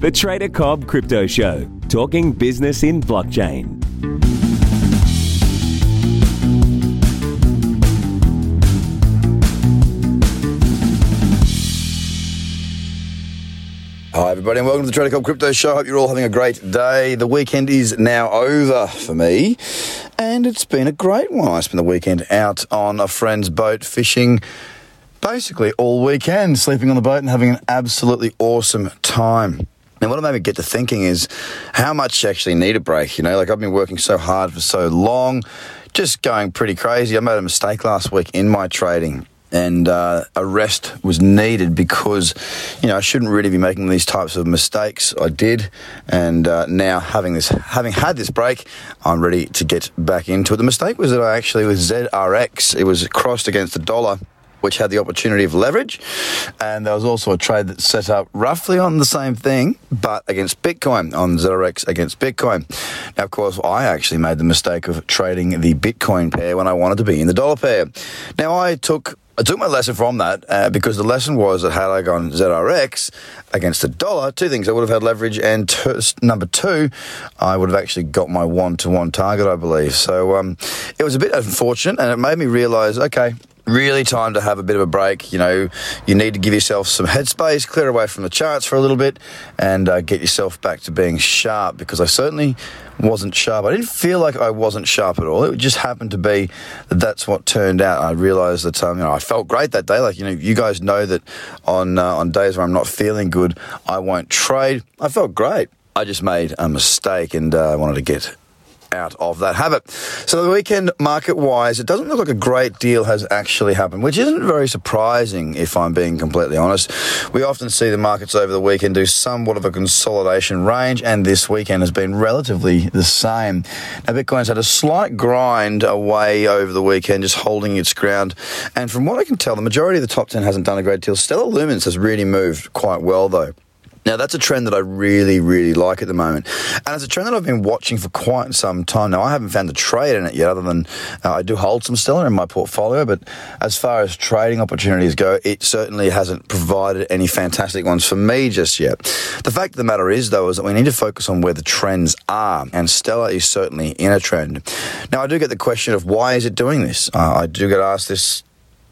The Trader Cobb Crypto Show, talking business in blockchain. Hi, everybody, and welcome to the Trader Cobb Crypto Show. Hope you're all having a great day. The weekend is now over for me, and it's been a great one. I spent the weekend out on a friend's boat fishing basically all weekend, sleeping on the boat and having an absolutely awesome time. And what it made me get to thinking is how much you actually need a break. You know, like I've been working so hard for so long, just going pretty crazy. I made a mistake last week in my trading and uh, a rest was needed because you know I shouldn't really be making these types of mistakes. I did, and uh, now having this, having had this break, I'm ready to get back into it. The mistake was that I actually with ZRX, it was crossed against the dollar. Which had the opportunity of leverage, and there was also a trade that set up roughly on the same thing, but against Bitcoin on ZRX against Bitcoin. Now, of course, I actually made the mistake of trading the Bitcoin pair when I wanted to be in the dollar pair. Now, I took I took my lesson from that uh, because the lesson was that had I gone ZRX against the dollar, two things I would have had leverage, and number two, I would have actually got my one to one target, I believe. So um, it was a bit unfortunate, and it made me realize, okay, really time to have a bit of a break. You know, you need to give yourself some headspace, clear away from the charts for a little bit, and uh, get yourself back to being sharp. Because I certainly wasn't sharp. I didn't feel like I wasn't sharp at all. It just happened to be that that's what turned out. I realised that um, you know I felt great that day. Like you know, you guys know that on uh, on days where I'm not feeling good, I won't trade. I felt great. I just made a mistake and uh, I wanted to get out of that habit. So the weekend market wise, it doesn't look like a great deal has actually happened, which isn't very surprising if I'm being completely honest. We often see the markets over the weekend do somewhat of a consolidation range, and this weekend has been relatively the same. Now Bitcoin's had a slight grind away over the weekend, just holding its ground. And from what I can tell, the majority of the top 10 hasn't done a great deal. Stellar Lumens has really moved quite well though. Now, that's a trend that I really, really like at the moment. And it's a trend that I've been watching for quite some time now. I haven't found a trade in it yet, other than uh, I do hold some Stellar in my portfolio. But as far as trading opportunities go, it certainly hasn't provided any fantastic ones for me just yet. The fact of the matter is, though, is that we need to focus on where the trends are. And Stellar is certainly in a trend. Now, I do get the question of why is it doing this? Uh, I do get asked this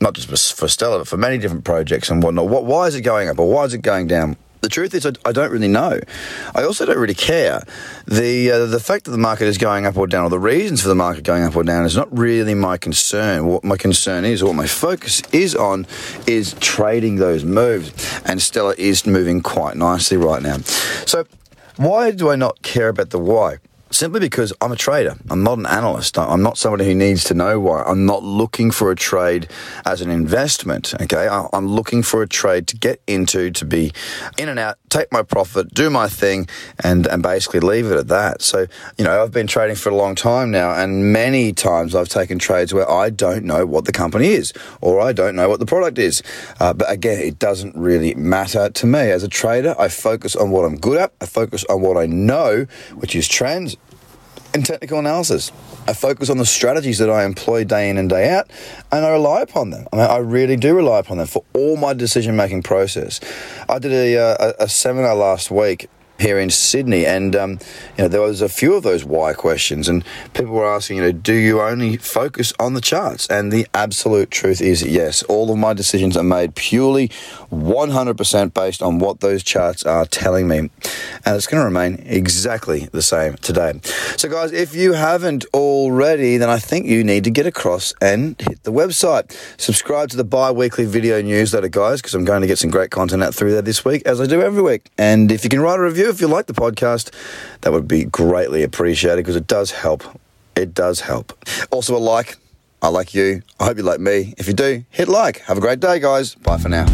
not just for Stellar, but for many different projects and whatnot. What, why is it going up or why is it going down? The truth is, I, I, don't really know. I also don't really care. The uh, the fact that the market is going up or down, or the reasons for the market going up or down, is not really my concern. What my concern is, or what my focus is on, is trading those moves. And Stellar is moving quite nicely right now. So, why do I not care about the why? Simply because I'm a trader. I'm not an analyst. I'm not somebody who needs to know why. I'm not looking for a trade as an investment. Okay. I'm looking for a trade to get into, to be in and out, take my profit, do my thing, and, and basically leave it at that. So, you know, I've been trading for a long time now, and many times I've taken trades where I don't know what the company is or I don't know what the product is. Uh, but again, it doesn't really matter to me. As a trader, I focus on what I'm good at, I focus on what I know, which is trends and technical analysis. I focus on the strategies that I employ day in and day out, and I rely upon them. I mean, I really do rely upon them for all my decision making process. I did a, uh, a, a seminar last week here in Sydney, and um, you know there was a few of those why questions, and people were asking, you know, do you only focus on the charts? And the absolute truth is yes. All of my decisions are made purely 100% based on what those charts are telling me, and it's going to remain exactly the same today. So, guys, if you haven't already, then I think you need to get across and hit the website. Subscribe to the bi-weekly video newsletter, guys, because I'm going to get some great content out through there this week, as I do every week. And if you can write a if you like the podcast, that would be greatly appreciated because it does help. It does help. Also, a like. I like you. I hope you like me. If you do, hit like. Have a great day, guys. Bye for now.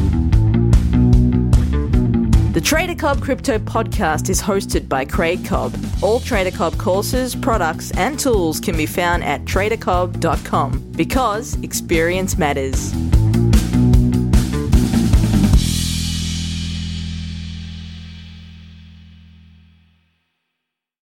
The Trader Cobb Crypto Podcast is hosted by Craig Cobb. All Trader Cobb courses, products, and tools can be found at tradercobb.com because experience matters.